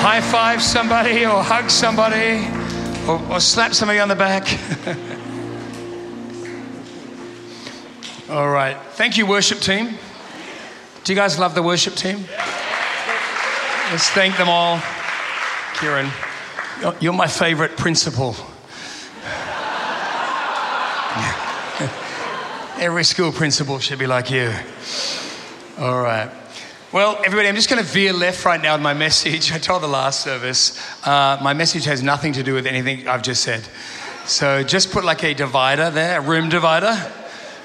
high five somebody or hug somebody or, or slap somebody on the back. All right. Thank you, worship team. Do you guys love the worship team? Let's thank them all. Kieran, you're, you're my favorite principal. Every school principal should be like you. All right. Well, everybody, I'm just going to veer left right now in my message. I told the last service, uh, my message has nothing to do with anything I've just said. So just put like a divider there, a room divider.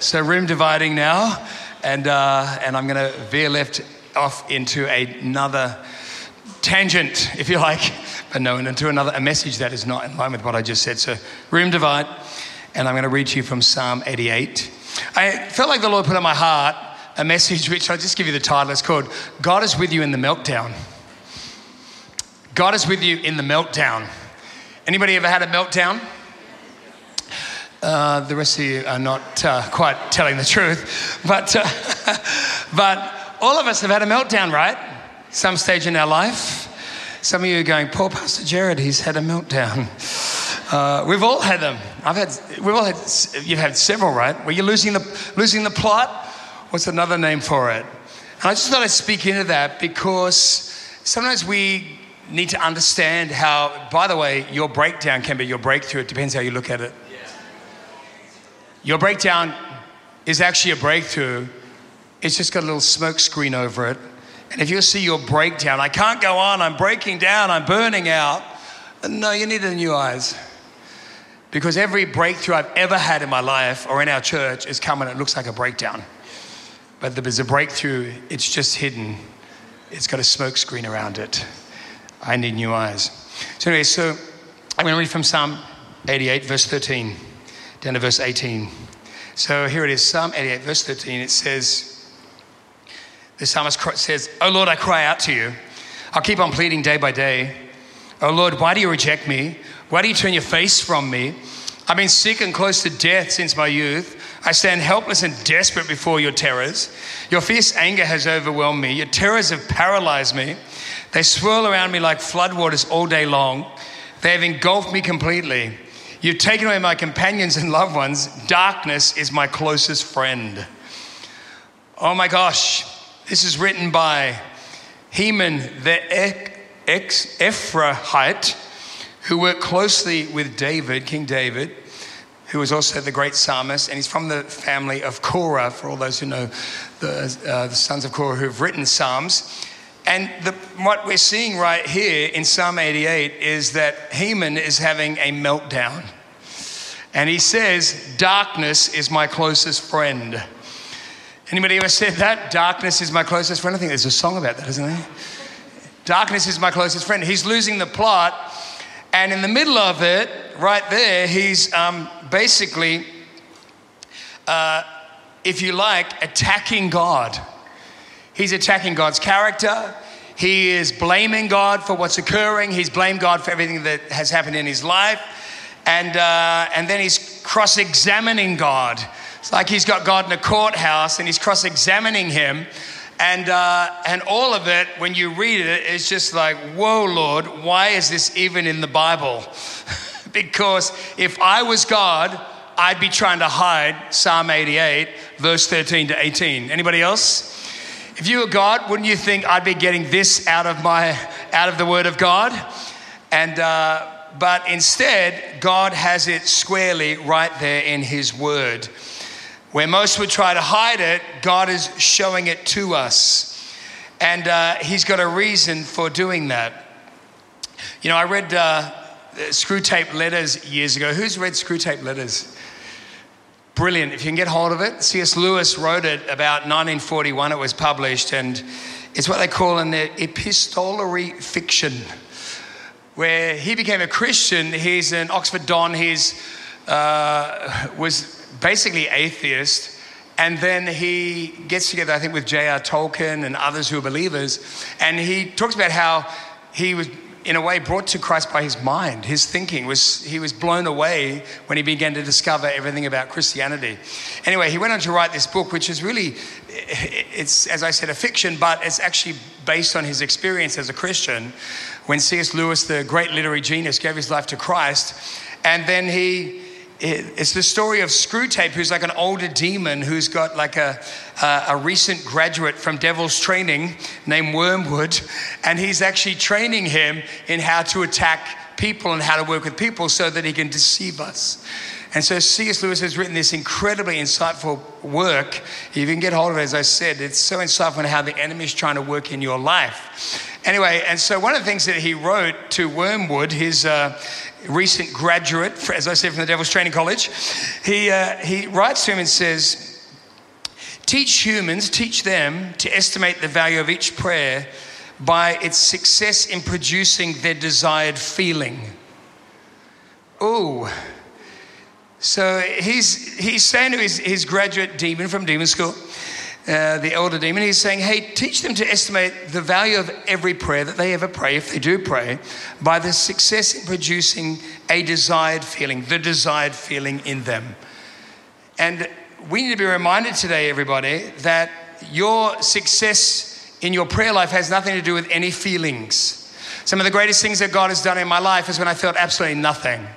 So room dividing now, and uh, and I'm going to veer left off into another tangent, if you like, but no, into another a message that is not in line with what I just said. So room divide, and I'm going to read to you from Psalm 88. I felt like the Lord put on my heart a message which I'll just give you the title. It's called God is with you in the meltdown. God is with you in the meltdown. Anybody ever had a meltdown? Uh, the rest of you are not uh, quite telling the truth, but uh, but all of us have had a meltdown, right? Some stage in our life. Some of you are going, "Poor Pastor Jared, he's had a meltdown." Uh, we've all had them. I've had. We've all had. You've had several, right? Where you're losing the losing the plot What's another name for it? And I just thought I'd speak into that because sometimes we need to understand how, by the way, your breakdown can be your breakthrough. It depends how you look at it. Your breakdown is actually a breakthrough. It's just got a little smoke screen over it. And if you see your breakdown, I can't go on, I'm breaking down, I'm burning out. No, you need a new eyes. Because every breakthrough I've ever had in my life or in our church is coming, it looks like a breakdown. But there's a breakthrough, it's just hidden. It's got a smoke screen around it. I need new eyes. So, anyway, so I'm going to read from Psalm 88, verse 13, down to verse 18. So here it is Psalm 88, verse 13. It says, The psalmist says, Oh Lord, I cry out to you. I'll keep on pleading day by day. Oh Lord, why do you reject me? Why do you turn your face from me? I've been sick and close to death since my youth. I stand helpless and desperate before your terrors. Your fierce anger has overwhelmed me. Your terrors have paralyzed me. They swirl around me like floodwaters all day long. They have engulfed me completely. You've taken away my companions and loved ones. Darkness is my closest friend. Oh my gosh, this is written by Heman the Ezrahite, who worked closely with David, King David who was also the great psalmist, and he's from the family of Korah, for all those who know the, uh, the sons of Korah who've written Psalms. And the, what we're seeing right here in Psalm 88 is that Heman is having a meltdown. And he says, Darkness is my closest friend. Anybody ever said that? Darkness is my closest friend? I think there's a song about that, isn't there? Darkness is my closest friend. He's losing the plot. And in the middle of it, right there, he's um, basically, uh, if you like, attacking God. He's attacking God's character. He is blaming God for what's occurring. He's blamed God for everything that has happened in his life. And, uh, and then he's cross examining God. It's like he's got God in a courthouse and he's cross examining him. And, uh, and all of it, when you read it, it's just like, whoa, Lord, why is this even in the Bible? because if I was God, I'd be trying to hide Psalm 88, verse 13 to 18. Anybody else? If you were God, wouldn't you think I'd be getting this out of my out of the Word of God? And uh, but instead, God has it squarely right there in His Word. Where most would try to hide it, God is showing it to us, and uh, He's got a reason for doing that. You know, I read. Uh, Screwtape Letters years ago. Who's read Screwtape Letters? Brilliant. If you can get hold of it, C.S. Lewis wrote it about 1941. It was published, and it's what they call an epistolary fiction. where he became a Christian. He's an Oxford Don. He's uh, was basically atheist. And then he gets together, I think, with J.R. Tolkien and others who are believers. And he talks about how he was, in a way, brought to Christ by his mind. His thinking was, he was blown away when he began to discover everything about Christianity. Anyway, he went on to write this book, which is really, it's, as I said, a fiction, but it's actually based on his experience as a Christian when C.S. Lewis, the great literary genius, gave his life to Christ. And then he, it's the story of Screwtape, who's like an older demon who's got like a, a, a, recent graduate from Devil's Training named Wormwood, and he's actually training him in how to attack people and how to work with people so that he can deceive us. And so C.S. Lewis has written this incredibly insightful work. You can get hold of it, as I said, it's so insightful on how the enemy is trying to work in your life. Anyway, and so one of the things that he wrote to Wormwood, his uh, recent graduate, as I said, from the Devil's Training College, he, uh, he writes to him and says, Teach humans, teach them to estimate the value of each prayer by its success in producing their desired feeling. Oh, so he's, he's saying to his, his graduate demon from demon school, uh, the elder demon, he's saying, hey, teach them to estimate the value of every prayer that they ever pray, if they do pray, by the success in producing a desired feeling, the desired feeling in them. And we need to be reminded today, everybody, that your success in your prayer life has nothing to do with any feelings. Some of the greatest things that God has done in my life is when I felt absolutely nothing.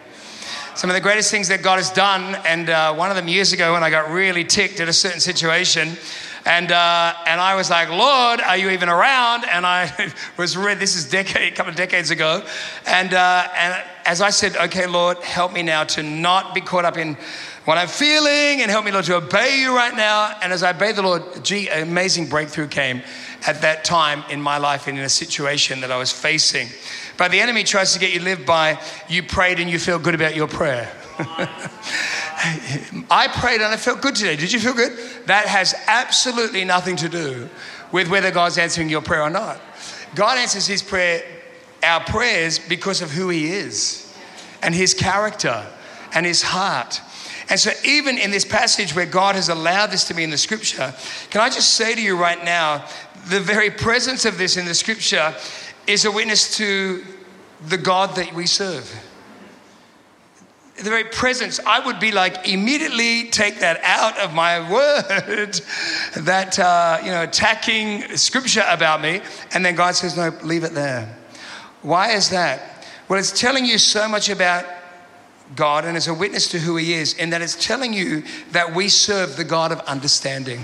Some of the greatest things that God has done, and uh, one of them years ago when I got really ticked at a certain situation, and, uh, and I was like, Lord, are you even around? And I was read, this is decade, a couple of decades ago. And, uh, and as I said, okay, Lord, help me now to not be caught up in what I'm feeling and help me, Lord, to obey you right now. And as I obeyed the Lord, gee, an amazing breakthrough came at that time in my life and in a situation that I was facing. But the enemy tries to get you to live by you prayed and you feel good about your prayer. I prayed and I felt good today. Did you feel good? That has absolutely nothing to do with whether God's answering your prayer or not. God answers his prayer, our prayers, because of who he is and his character and his heart. And so, even in this passage where God has allowed this to be in the scripture, can I just say to you right now, the very presence of this in the scripture is a witness to the God that we serve the very presence, I would be like, immediately take that out of my word, that, uh, you know, attacking scripture about me. And then God says, no, leave it there. Why is that? Well, it's telling you so much about God and it's a witness to who He is, in that it's telling you that we serve the God of understanding.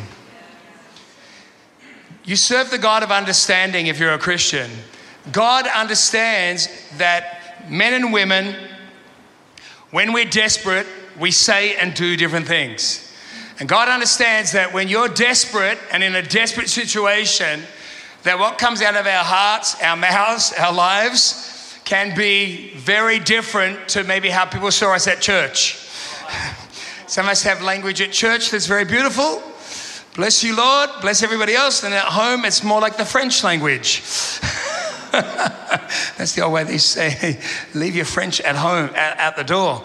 You serve the God of understanding if you're a Christian. God understands that men and women, when we're desperate, we say and do different things. And God understands that when you're desperate and in a desperate situation, that what comes out of our hearts, our mouths, our lives can be very different to maybe how people saw us at church. Some of us have language at church that's very beautiful. Bless you, Lord. Bless everybody else. And at home, it's more like the French language. That's the old way they say, leave your French at home, at, at the door.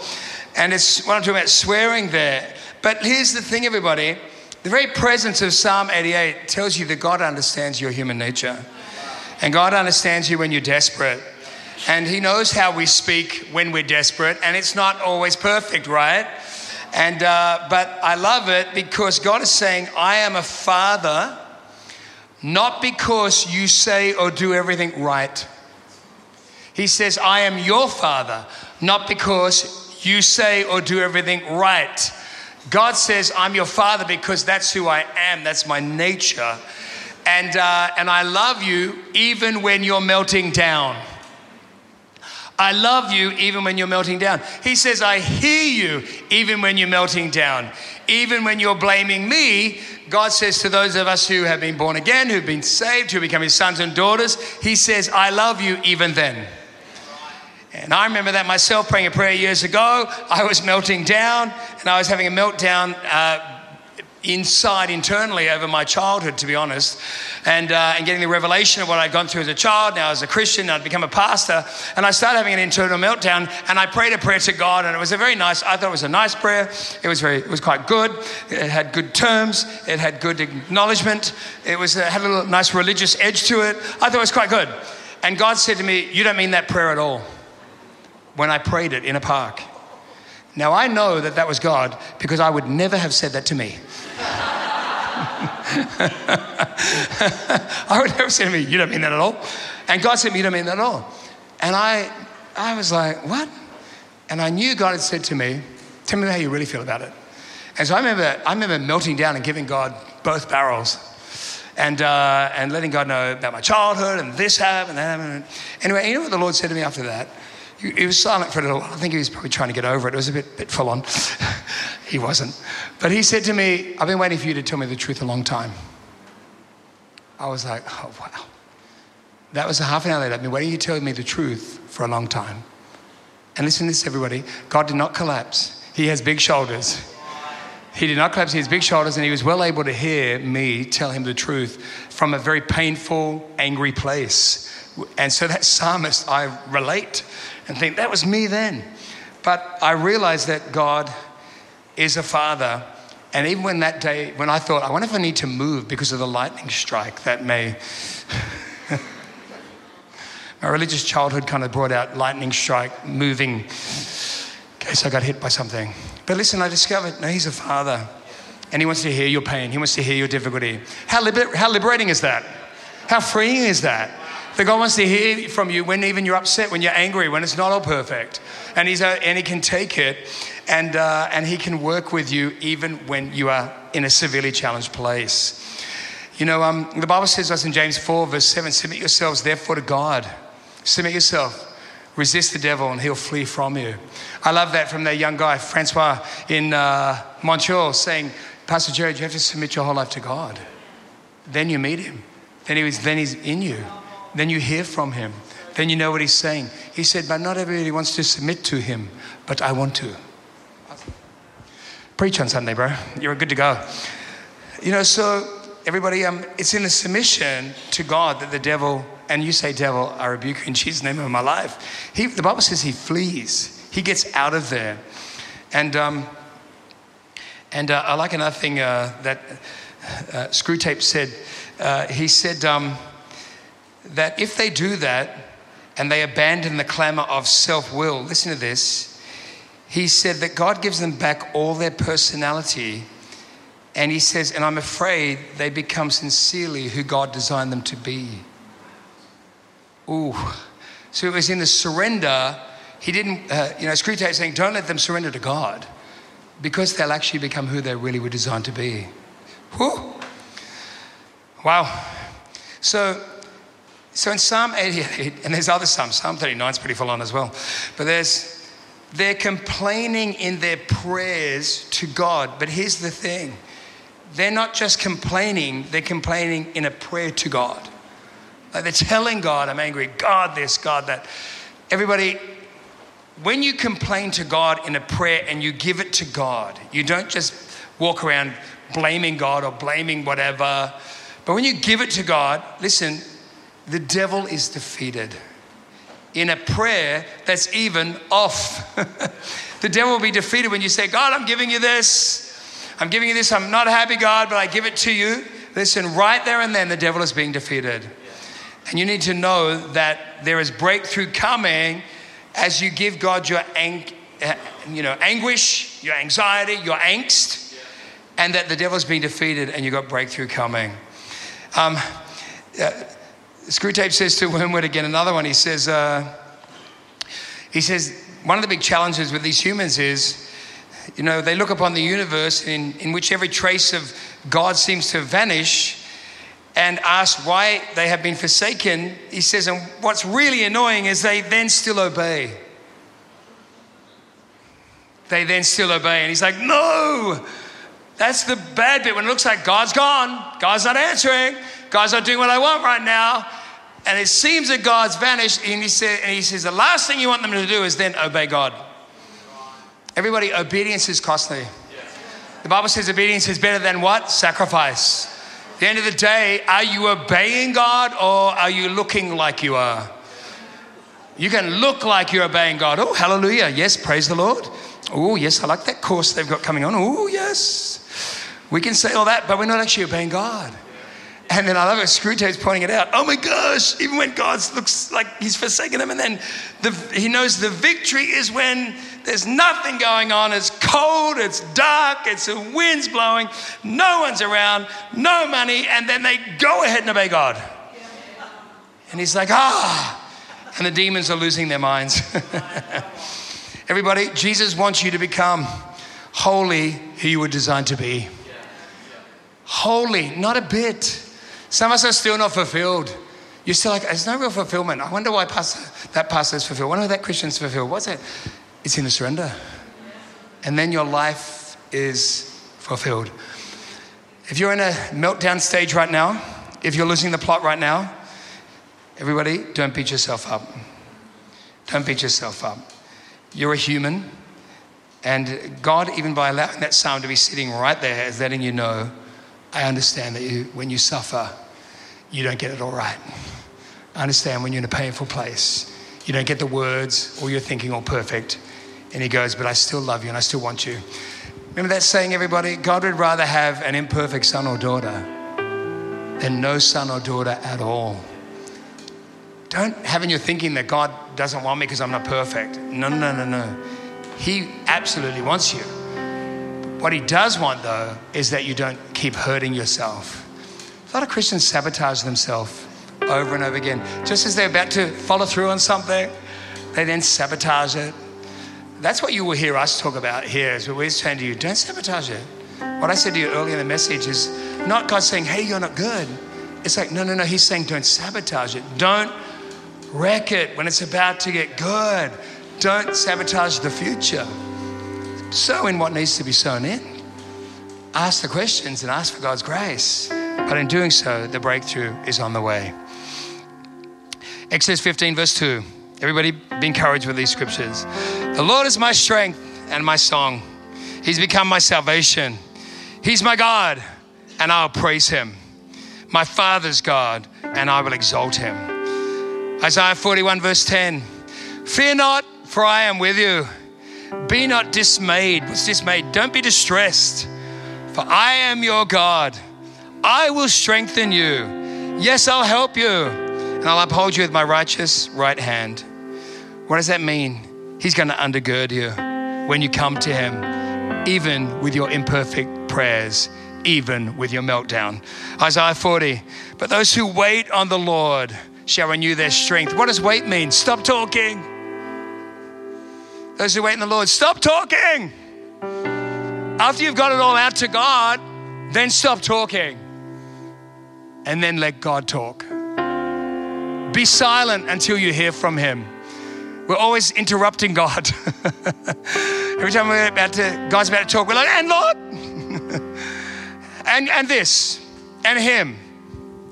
And it's what I'm talking about, swearing there. But here's the thing, everybody. The very presence of Psalm 88 tells you that God understands your human nature. And God understands you when you're desperate. And He knows how we speak when we're desperate. And it's not always perfect, right? And, uh, but I love it because God is saying, I am a father not because you say or do everything right. He says, I am your father, not because you say or do everything right. God says, I'm your father because that's who I am, that's my nature. And, uh, and I love you even when you're melting down. I love you even when you're melting down. He says, I hear you even when you're melting down. Even when you're blaming me, God says to those of us who have been born again, who've been saved, who become his sons and daughters, he says, I love you even then. And I remember that myself praying a prayer years ago. I was melting down and I was having a meltdown. Uh, inside internally over my childhood, to be honest, and, uh, and getting the revelation of what I'd gone through as a child, now as a Christian, I'd become a pastor, and I started having an internal meltdown, and I prayed a prayer to God, and it was a very nice, I thought it was a nice prayer. It was very, it was quite good. It had good terms. It had good acknowledgement. It was, it uh, had a little nice religious edge to it. I thought it was quite good. And God said to me, you don't mean that prayer at all. When I prayed it in a park. Now I know that that was God because I would never have said that to me. I would never say to me, You don't mean that at all. And God said, You don't mean that at all. And I, I was like, What? And I knew God had said to me, Tell me how you really feel about it. And so I remember, I remember melting down and giving God both barrels and, uh, and letting God know about my childhood and this happened and that happened. Anyway, you know what the Lord said to me after that? He was silent for a little while. I think he was probably trying to get over it. It was a bit, bit full on. he wasn't. But he said to me, I've been waiting for you to tell me the truth a long time. I was like, oh, wow. That was a half an hour later. I've been waiting you to tell me the truth for a long time. And listen to this, everybody. God did not collapse. He has big shoulders. He did not collapse. He has big shoulders, and he was well able to hear me tell him the truth from a very painful, angry place. And so that psalmist, I relate and think, that was me then. But I realized that God is a father. And even when that day, when I thought, I wonder if I need to move because of the lightning strike that may. My religious childhood kind of brought out lightning strike, moving, in case I got hit by something. But listen, I discovered, no, he's a father. And he wants to hear your pain, he wants to hear your difficulty. How, liber- how liberating is that? How freeing is that? That God wants to hear from you when even you're upset, when you're angry, when it's not all perfect. And, he's and He can take it and, uh, and He can work with you even when you are in a severely challenged place. You know, um, the Bible says us in James 4, verse 7 submit yourselves therefore to God. Submit yourself. Resist the devil and he'll flee from you. I love that from that young guy, Francois in uh, Montreal, saying, Pastor Jared, you have to submit your whole life to God. Then you meet him. Then, he was, then he's in you. Then you hear from him. Then you know what he's saying. He said, But not everybody wants to submit to him, but I want to. Preach on Sunday, bro. You're good to go. You know, so everybody, um, it's in a submission to God that the devil, and you say, Devil, I rebuke you in Jesus' name of my life. He, the Bible says he flees, he gets out of there. And, um, and uh, I like another thing uh, that uh, Screwtape said. Uh, he said, um, that if they do that and they abandon the clamor of self will, listen to this. He said that God gives them back all their personality. And he says, and I'm afraid they become sincerely who God designed them to be. Ooh. So it was in the surrender. He didn't, uh, you know, Screwtape saying, don't let them surrender to God because they'll actually become who they really were designed to be. Whew. Wow. So so in Psalm 88, and there's other Psalms, Psalm 39 is pretty full on as well, but there's, they're complaining in their prayers to God. But here's the thing they're not just complaining, they're complaining in a prayer to God. Like they're telling God, I'm angry, God this, God that. Everybody, when you complain to God in a prayer and you give it to God, you don't just walk around blaming God or blaming whatever. But when you give it to God, listen, the devil is defeated. In a prayer that's even off. the devil will be defeated when you say, God, I'm giving you this. I'm giving you this. I'm not happy, God, but I give it to you. Listen, right there and then, the devil is being defeated. And you need to know that there is breakthrough coming as you give God your ang- uh, you know, anguish, your anxiety, your angst, and that the devil's being defeated and you've got breakthrough coming. Um, uh, Screwtape says to Wormwood again, another one, he says, uh, he says, one of the big challenges with these humans is, you know, they look upon the universe in, in which every trace of God seems to vanish and ask why they have been forsaken. He says, and what's really annoying is they then still obey. They then still obey. And he's like, no, that's the bad bit when it looks like God's gone, God's not answering, God's not doing what I want right now and it seems that God's vanished. And he, said, and he says, the last thing you want them to do is then obey God. Everybody, obedience is costly. The Bible says obedience is better than what? Sacrifice. At the end of the day, are you obeying God or are you looking like you are? You can look like you're obeying God. Oh, hallelujah. Yes, praise the Lord. Oh, yes, I like that course they've got coming on. Oh, yes. We can say all that, but we're not actually obeying God. And then I love it, Screwtape's pointing it out. Oh my gosh, even when God looks like he's forsaken them, and then the, he knows the victory is when there's nothing going on, it's cold, it's dark, it's the wind's blowing, no one's around, no money, and then they go ahead and obey God. And he's like, ah, and the demons are losing their minds. Everybody, Jesus wants you to become holy who you were designed to be. Holy, not a bit. Some of us are still not fulfilled. You're still like, there's no real fulfillment. I wonder why pastor, that pastor is fulfilled. I wonder why that Christian's fulfilled. What's it? It's in the surrender. And then your life is fulfilled. If you're in a meltdown stage right now, if you're losing the plot right now, everybody, don't beat yourself up. Don't beat yourself up. You're a human. And God, even by allowing that psalm to be sitting right there, is letting you know, I understand that you, when you suffer, you don't get it all right. I understand when you're in a painful place, you don't get the words or your thinking all perfect. And he goes, But I still love you and I still want you. Remember that saying, everybody? God would rather have an imperfect son or daughter than no son or daughter at all. Don't have in your thinking that God doesn't want me because I'm not perfect. No, no, no, no. He absolutely wants you. What he does want, though, is that you don't keep hurting yourself. A lot of Christians sabotage themselves over and over again. Just as they're about to follow through on something, they then sabotage it. That's what you will hear us talk about here, is what we're saying to you, don't sabotage it. What I said to you earlier in the message is not God saying, hey, you're not good. It's like, no, no, no. He's saying, don't sabotage it. Don't wreck it when it's about to get good. Don't sabotage the future. Sow in what needs to be sown in. Ask the questions and ask for God's grace. But in doing so, the breakthrough is on the way. Exodus 15, verse 2. Everybody be encouraged with these scriptures. The Lord is my strength and my song. He's become my salvation. He's my God, and I'll praise him. My Father's God, and I will exalt him. Isaiah 41, verse 10. Fear not, for I am with you. Be not dismayed. What's dismayed? Don't be distressed, for I am your God. I will strengthen you. Yes, I'll help you, and I'll uphold you with my righteous right hand. What does that mean? He's going to undergird you when you come to Him, even with your imperfect prayers, even with your meltdown. Isaiah 40. But those who wait on the Lord shall renew their strength. What does wait mean? Stop talking. Those who wait in the Lord, stop talking. After you've got it all out to God, then stop talking. And then let God talk. Be silent until you hear from Him. We're always interrupting God. Every time we're about to, God's about to talk, we're like, and Lord, and, and this, and Him,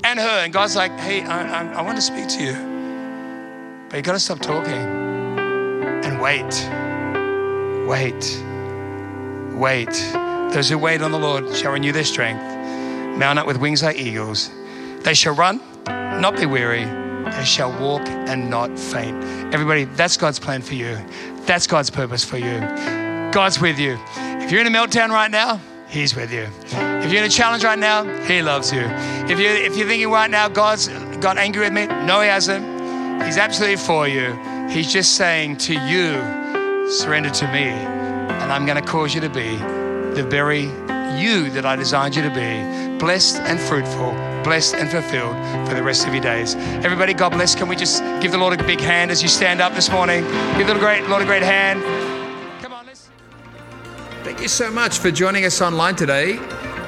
and her. And God's like, hey, I, I, I want to speak to you. But you got to stop talking and wait. Wait. Wait. Those who wait on the Lord shall renew their strength, mount up with wings like eagles. They shall run, not be weary. They shall walk and not faint. Everybody, that's God's plan for you. That's God's purpose for you. God's with you. If you're in a meltdown right now, He's with you. If you're in a challenge right now, He loves you. If you're, if you're thinking right now, God's got angry with me, no, He hasn't. He's absolutely for you. He's just saying to you, surrender to me, and I'm going to cause you to be the very you that I designed you to be, blessed and fruitful, blessed and fulfilled for the rest of your days. Everybody, God bless. Can we just give the Lord a big hand as you stand up this morning? Give the great, Lord a great hand. Come on, let's. Thank you so much for joining us online today.